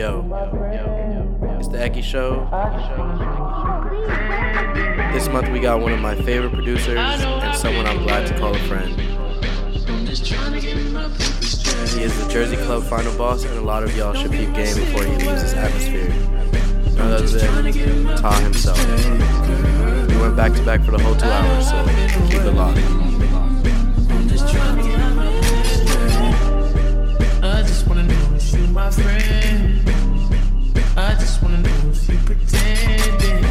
Yo, it's the Eki Show. This month we got one of my favorite producers and someone I'm glad to call a friend. He is the Jersey Club final boss, and a lot of y'all should peep game before he leaves this atmosphere. None other than TAH himself. We went back to back for the whole two hours, so keep it locked. my friend pretending.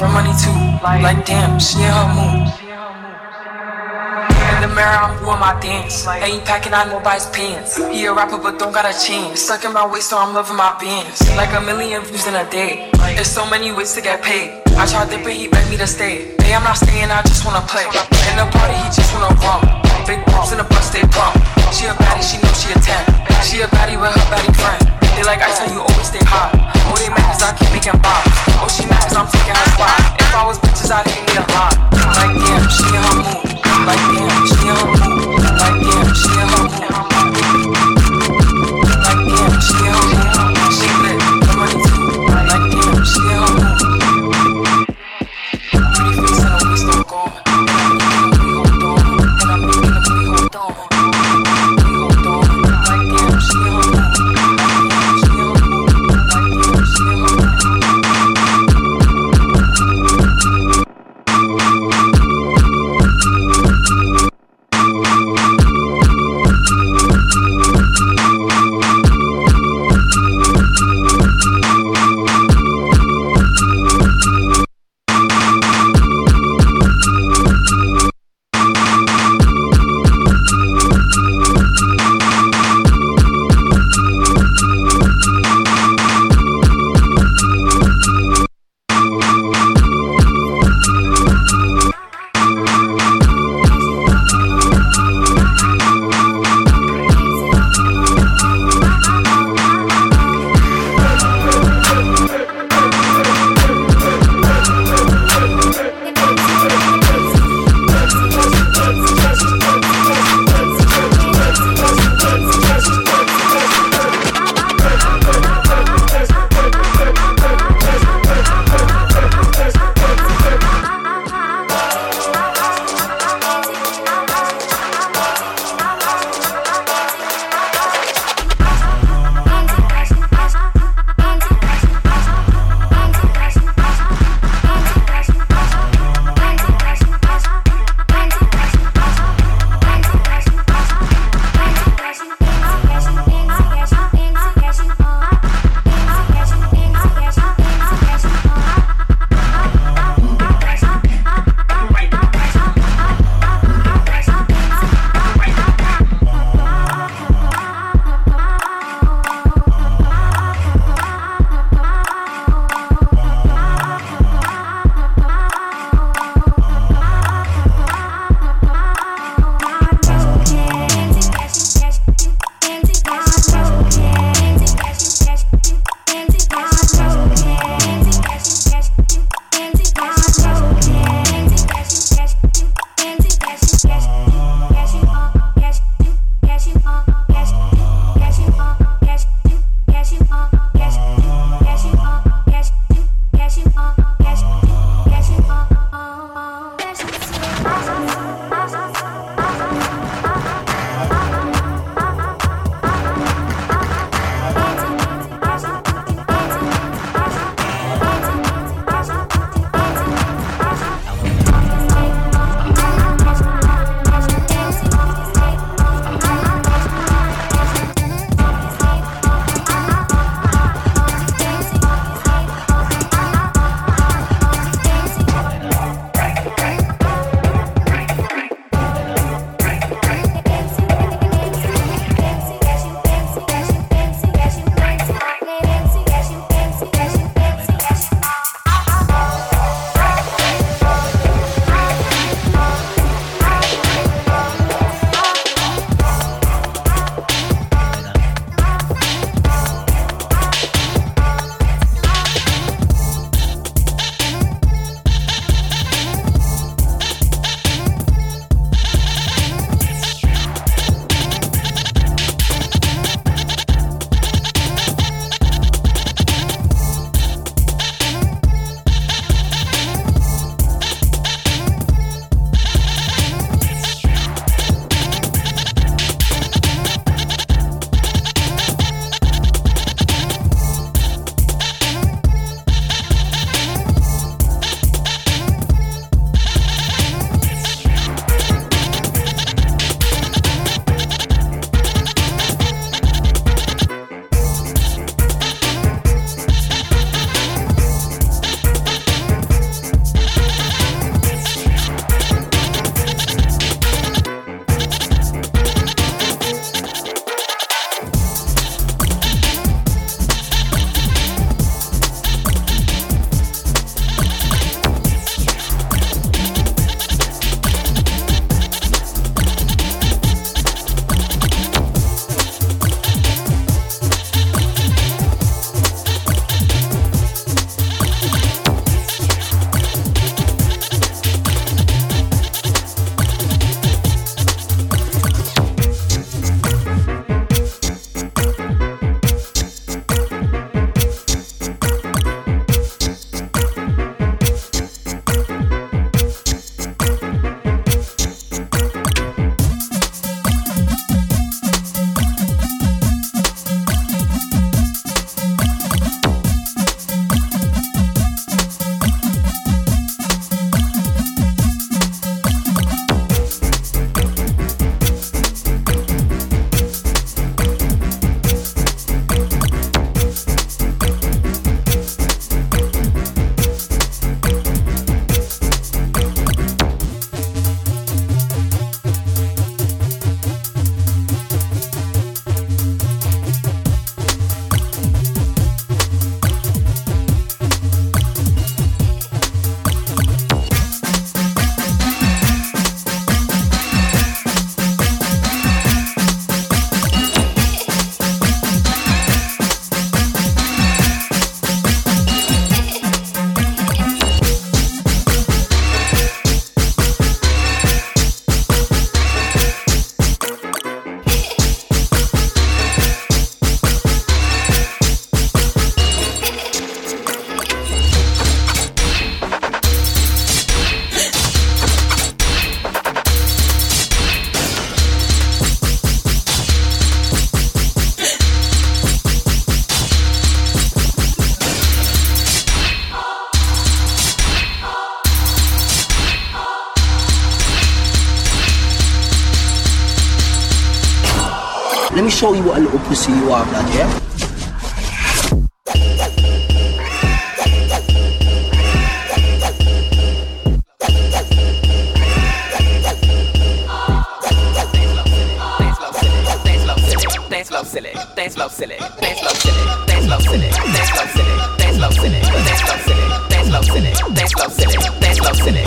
For money too, like damn, she in her moves. In the mirror, I'm doing my dance. Ain't packing on nobody's pants. He a rapper, but don't got a chance. Stuck in my waist, so I'm loving my bands. Like a million views in a day. There's so many ways to get paid. I tried dipping, he begged me to stay. Hey, I'm not staying, I just wanna play. In the party, he just wanna rump. Big boobs in a bust, they pump. She a baddie, she know she a 10. She a baddie with her baddie friend. They like I tell you, always stay hot. Oh, they mad cause I keep making bombs. Oh, she mad cause I'm taking her spot. If I was bitches, I'd hit me a lot. Like, damn, she in her mood. Like, damn, she in her mood. Like, damn, she in her mood. Like, damn, she in her mood. Show you what a little pussy you are, blood, yeah? dance slow silly, slow silly, slow silly, slow silly, slow silly, slow silly, slow silly, slow silly, slow silly, slow silly, slow silly,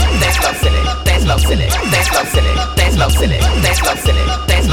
slow silly, slow silly, slow silly, slow silly,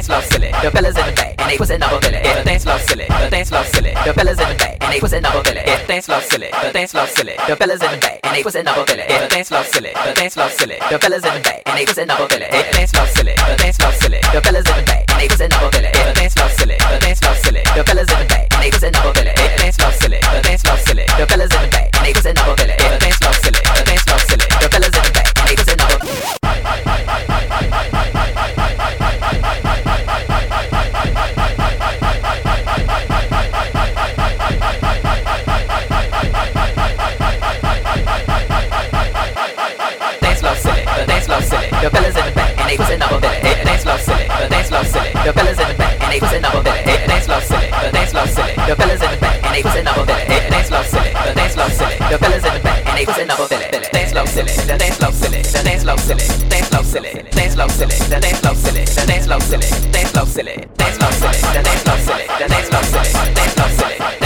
dance floor silly, the fellas in the back, and they was in double billy. The dance floor silly, the dance floor silly, the fellas in the back, and they was in double billy. The dance floor silly, the dance floor silly, the fellas in the back, and they was in double billy. The dance floor silly, the dance floor silly, the fellas in the back, and they was in double billy. The dance floor silly, the dance floor silly, the fellas in the back, and they was in double billy. The dance floor silly, the dance floor silly, the fellas in the back, and they was in double billy. The dance floor silly, the dance floor silly, the fellas in the back, and they was in double billy. The dance floor silly, love silly, the fellas in the back, and they pussing up a bit. It dance love silly, the dance love silly, the fellas in the back, and they pussing up a bit. It dance love silly, the dance love silly, the fellas in the back, and they pussing up a bit. Dance love silly, the dance love silly, the dance love silly, dance love silly, dance love silly, the dance love silly, the dance love silly, dance love silly, dance love silly, the dance love silly, the dance love silly, dance love silly, dance love silly.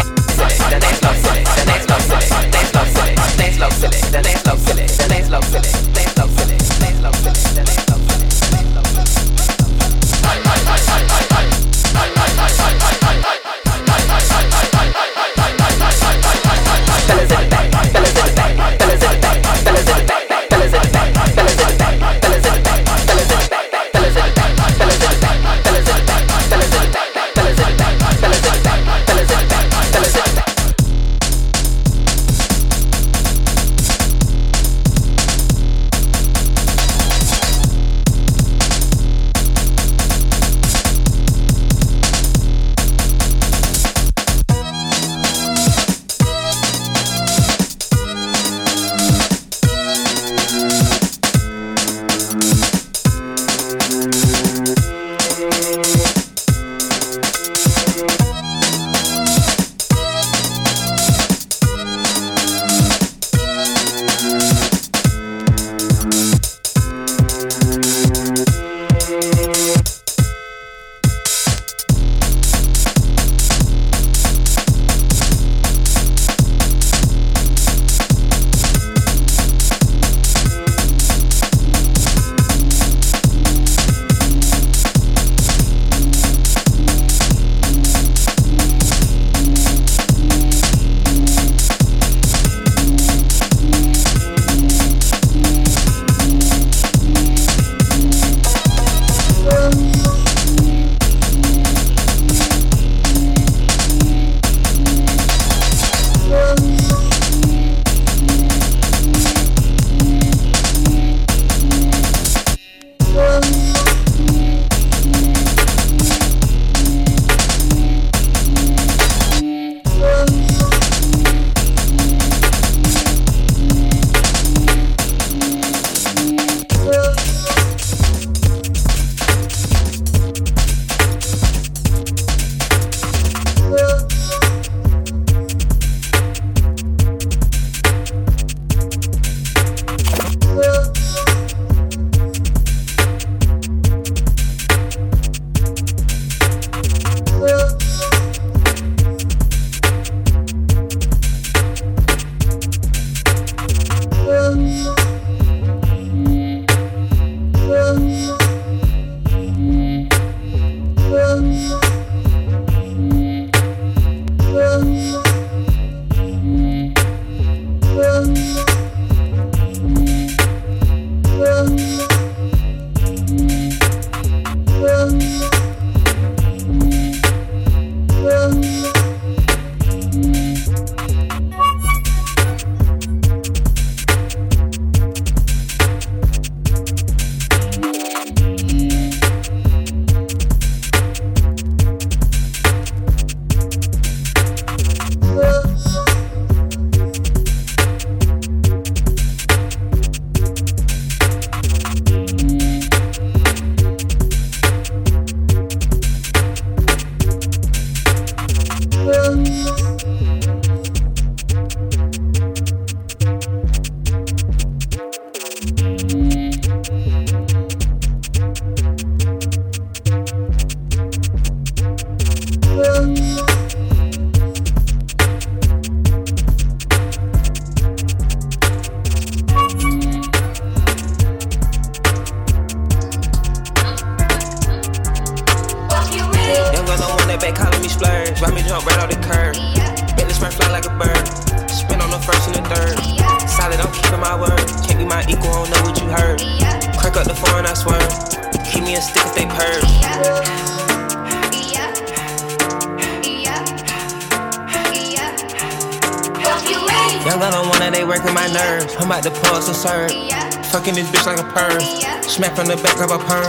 from the back of a perm.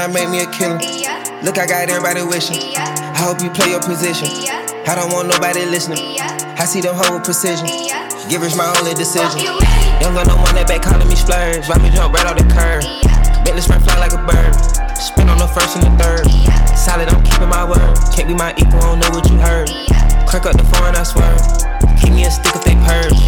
I made me a killer. Yeah. Look, I got everybody wishing. Yeah. I hope you play your position. Yeah. I don't want nobody listening. I see them whole precision. Give is my only decision. Young got no money back calling me splurge. Why me jump right off the curb? Bentley spray fly like a bird. Spin on the first and the third. Solid, I'm keeping my word. Can't be my equal, I don't know what you heard. Crack up the phone, I swear. Keep me a stick if they purge.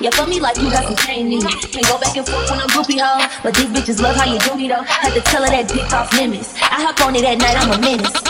Yeah, fuck me like you got some pain in Can go back and forth when I'm groupie hoe. But these bitches love how you do me though. Had to tell her that dick off limits. I hop on it at night, I'm a menace.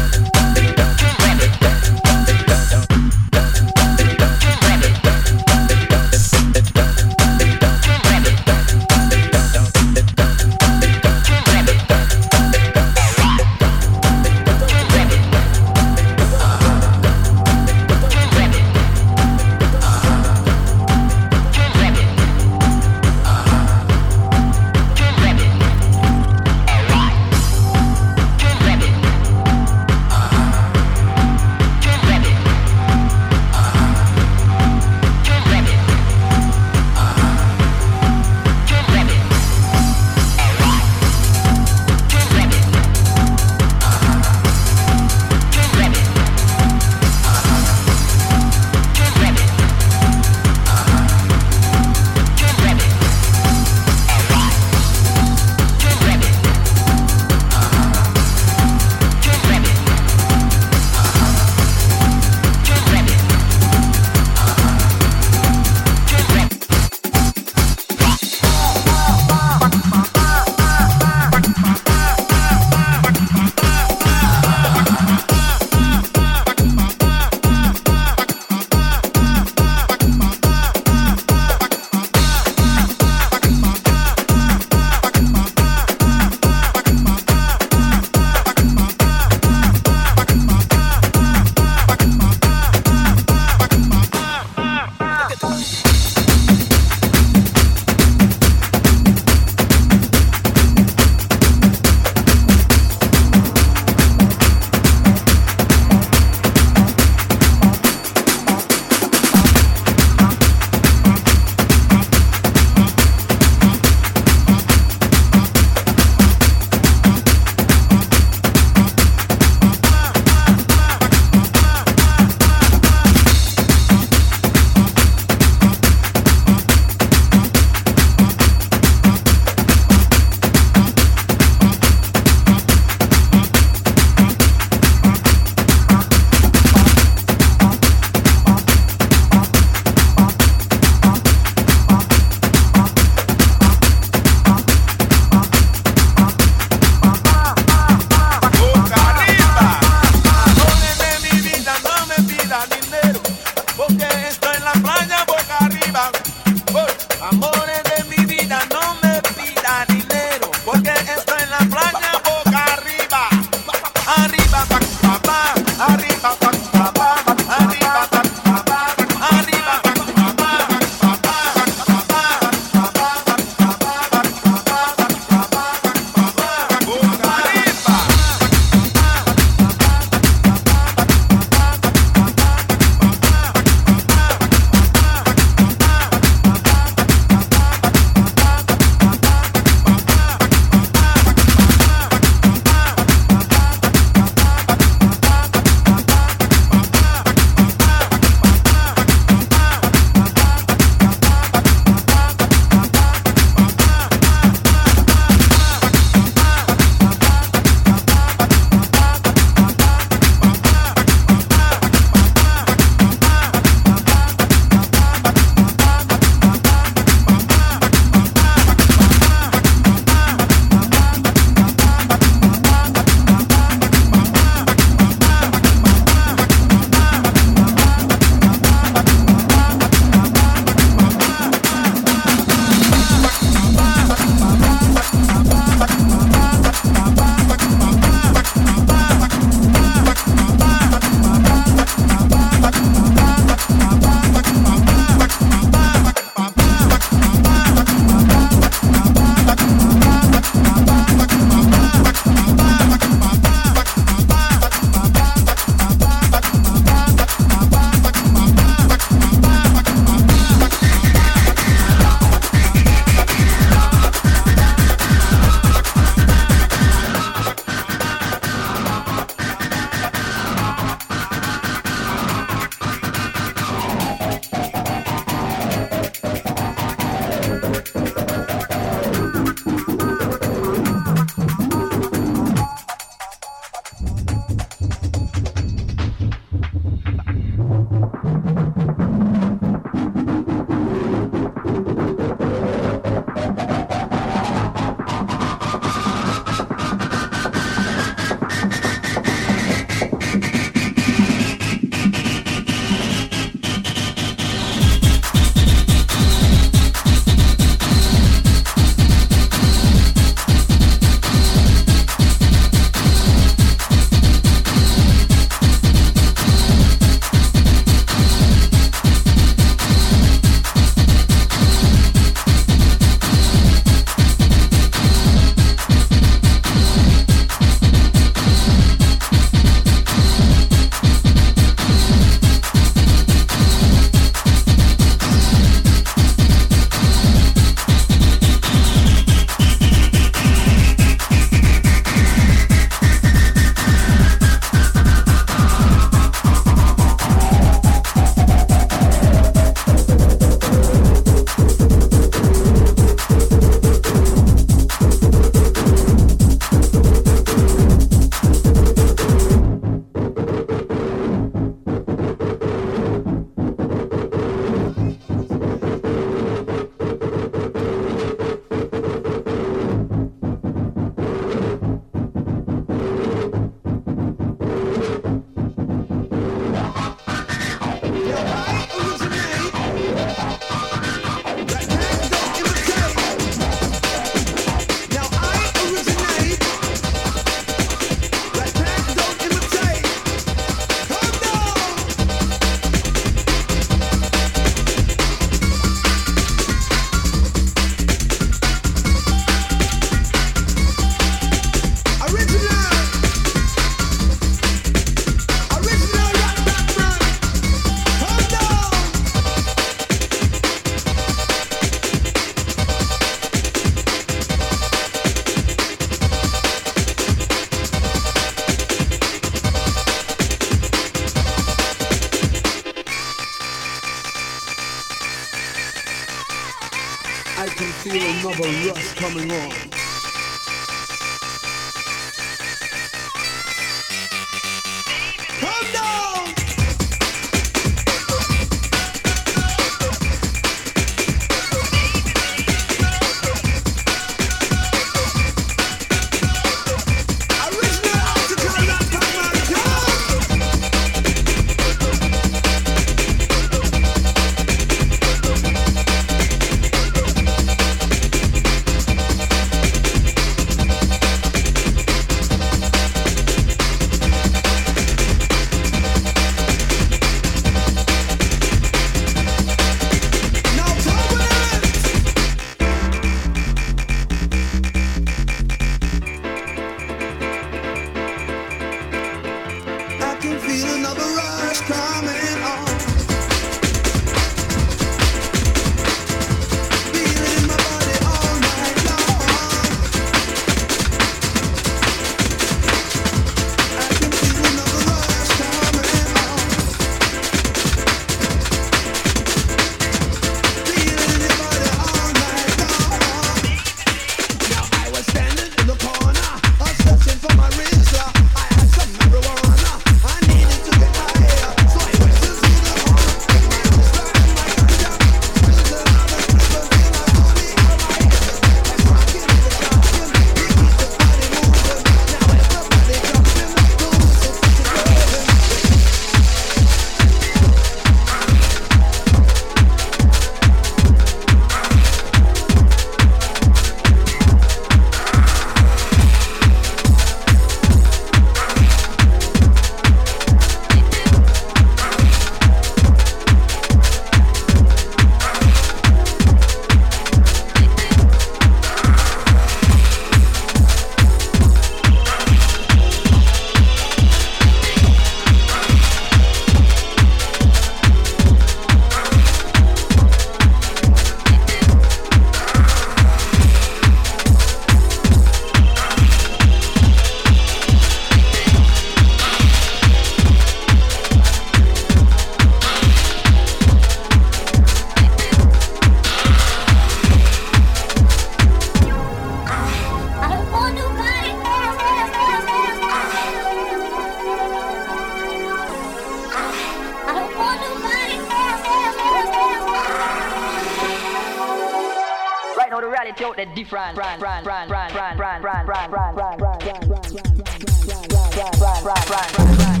Right now the reality out there different. Brand, brand, brand, brand, brand, brand, brand, brand, brand, brand, brand, brand, brand, brand, brand, brand, brand, brand. Nine to five.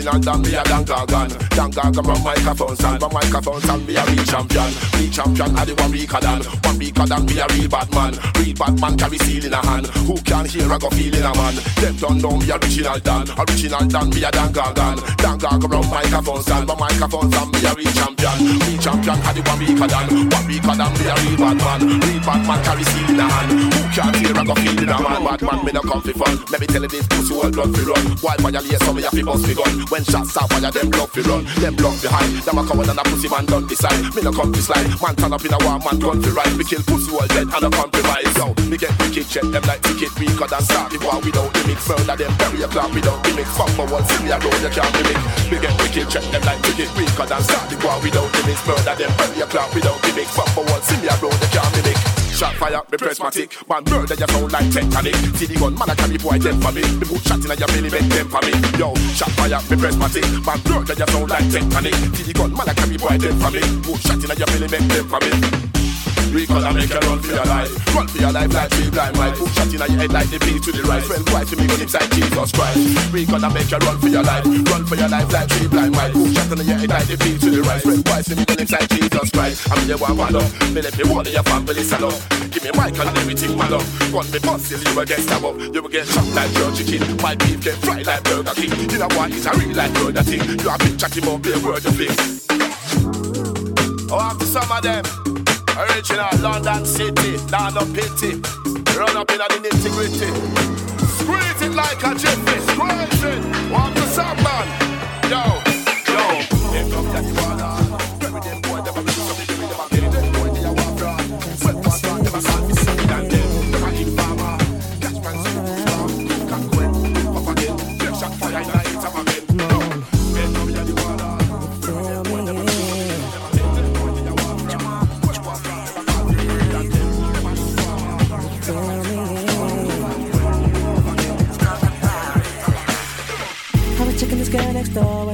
Original Dan, me a Dan Gorgon. Dan Gorgon from microphone stand From microphone stand, me a real champion. Real champion, I the one weaker than One weaker than me a real bad man. Real bad man carry steel in a hand. Who can hear I go feel in a man? Them don't know me original Dan Original Dan, me a Dan Gorgon. Dan Gorgon from microphone stand From microphone stand, me a champion. Real champion, I the one weaker than One weaker than me a real bad man. Real bad man carry steel in a hand. Who can't hear I go feel in a man? Bad man, me no come for fun. Let me tell you this pussy all blood fi run. Why violate some me have fi bust fi gun? When shots start fire them blood fi run. Them blood behind. Them a coward and a pussy man done decide. Me no come fi slide. Man turn up in a war man gun fi right Me kill pussy all dead and a compromise. So me get wicked check them like ticket weaker than start The war without the mix Murder them bury a clock without the mix Fuck my wall see me a road you can't mimic Me get wicked check them like ticket weaker than start The war without mix Murder them a clock without mix Fuck my wall see me a road you can't mimic. Shot fire, me prismatic Man murder you sound like tectonic See the gun, man I carry boy dead for me. Me put shot in your belly, make them for me. Yo, shot fire, me prismatic Man murder you sound like tectonic See the gun, man I carry boy dead for me. Put shot in your belly, make them for me Recall and make you run for your life. Run for your life like three blind mice Put shot in your head like the beat to the right. Well, why to me go lips like Jesus Christ? Recall and make you run for your life. Run for your life like three blind mice Put shot in your head like the beat to the right. Well, why to me go lips like Jesus Christ? I'm the one man up Me let me one your family up Give me mic and everything man up Run me bust you will get stabbed up You will get shot like your chicken My beef get fried like Burger King. You know why it's a real like Burger Thing You have been chatting about a word of thing Oh, after some of them Original London City, down no pity. Run up in the nitty gritty. Squeeze it like a jiffy, squeeze it. The sound man. Yo, yo. I'm that water,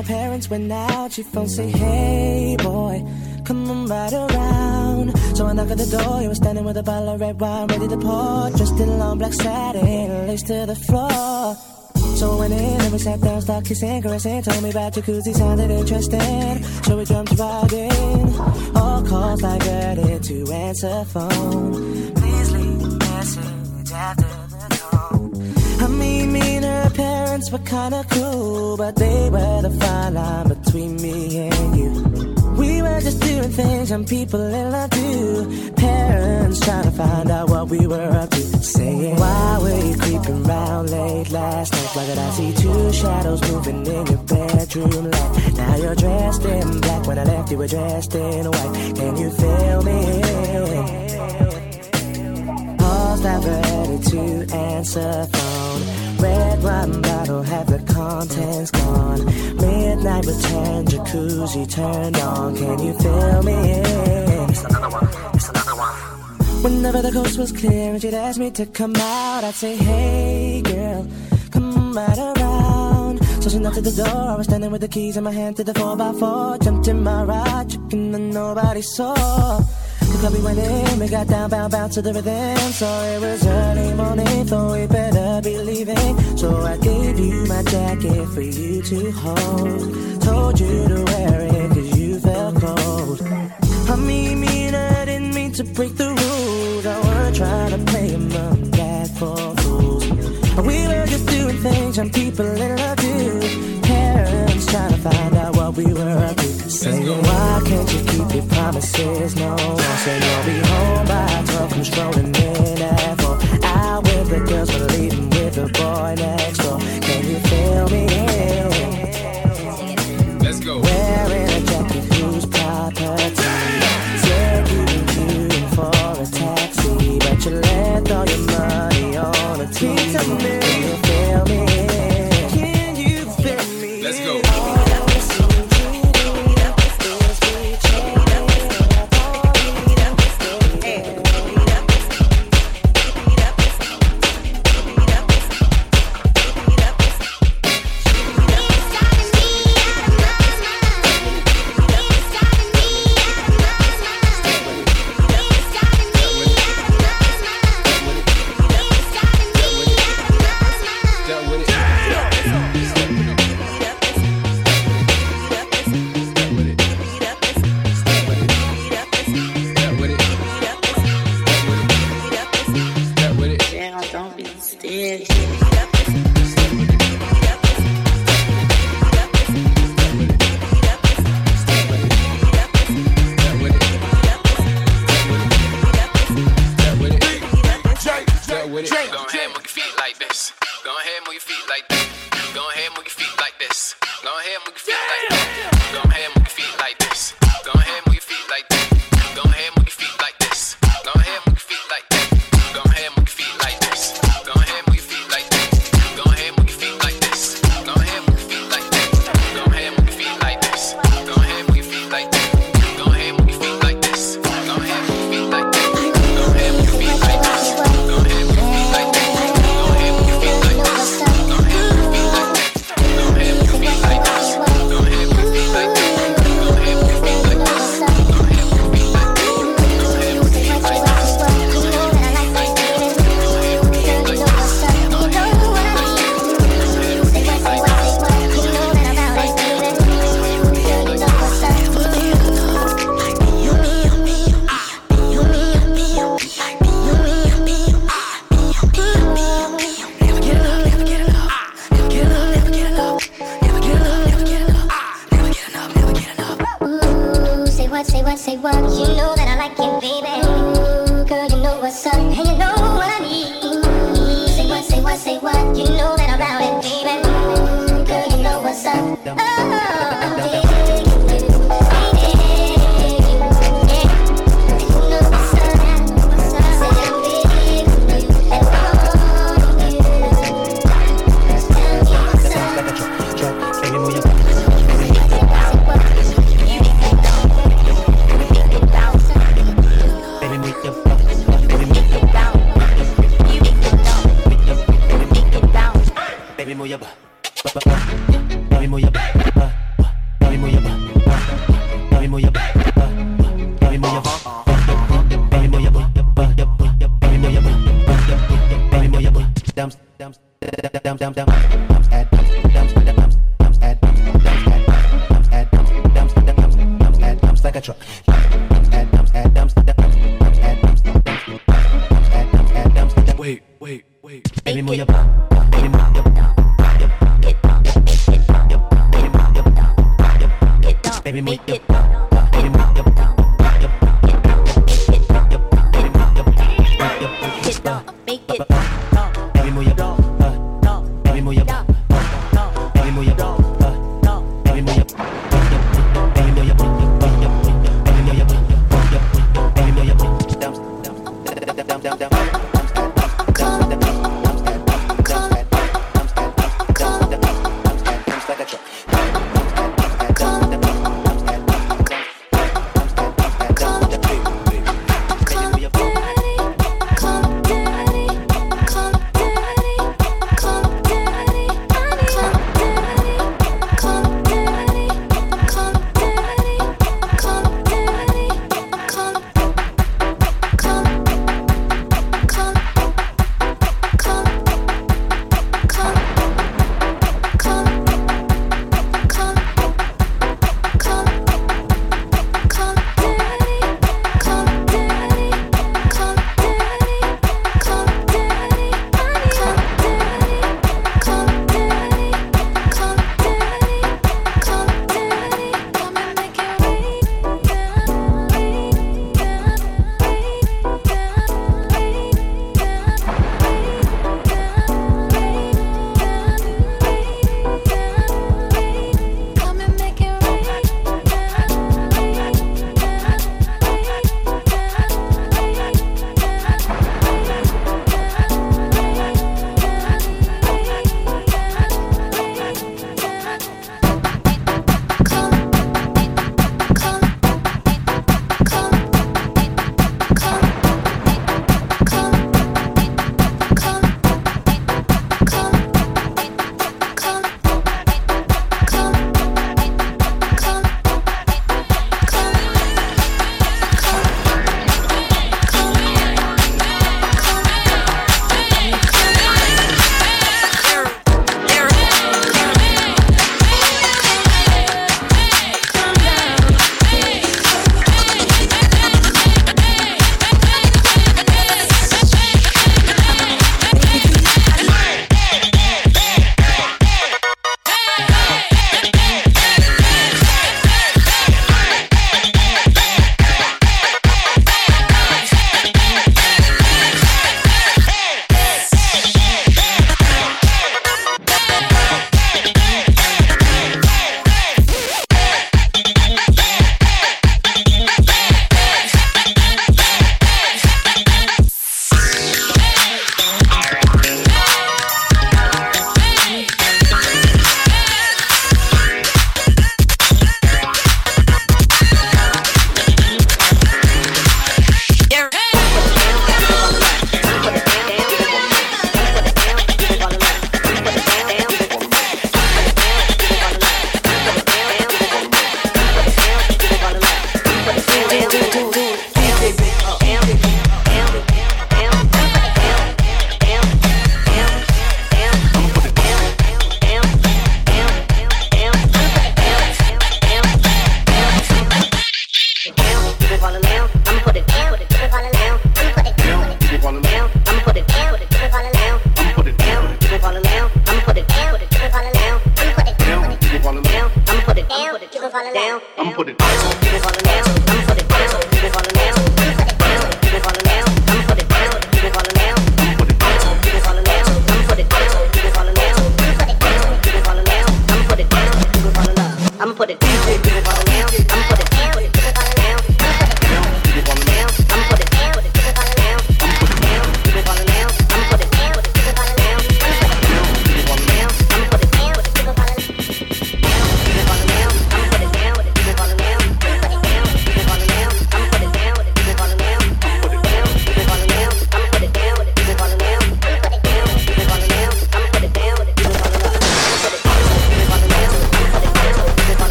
her parents went out. She phone say, Hey boy, come on right around. So I knock at the door. he was standing with a bottle of red wine ready to pour. Dressed in a long black satin, lace to the floor. So I went in and we sat down, started kissing, caressing. Told me about jacuzzi, sounded interesting. So we jumped right in. All calls I got it to answer phone. Please leave message after parents were kinda cool, but they were the fine line between me and you. We were just doing things some people in love do. Parents trying to find out what we were up to. Saying, Why were you creeping round late last night? Why did I see two shadows moving in your bedroom light? Now you're dressed in black. When I left, you were dressed in white. Can you feel me? Calls diverted to answer phone. Red wine bottle, have the contents gone. Midnight return, jacuzzi turned on. Can you feel me? In? It's another one. It's another one. Whenever the coast was clear and she'd ask me to come out, I'd say, Hey girl, come right around. So she knocked at the door. I was standing with the keys in my hand to the 4x4. Jumped in my ride, chicken that nobody saw. Club we went in, we got down, bound, bound to the rhythm. So it was early morning, thought we better be leaving. So I gave you my jacket for you to hold. Told you to wear it cause you felt cold. I mean, me and I didn't mean to break the rules. I weren't trying to play among back for fools. We were just doing things some people in love do. Parents trying to find out what we were up to. Saying, why can't you keep your promises? No one said you'll be home by 12. Come strolling in at 4. Out with the girls, but leaving with the boy next door. Can you feel me? Let's go. Wearing a jacket whose property. Said you for a taxi, but you left all your money on a TV.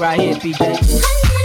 Right here, PJ.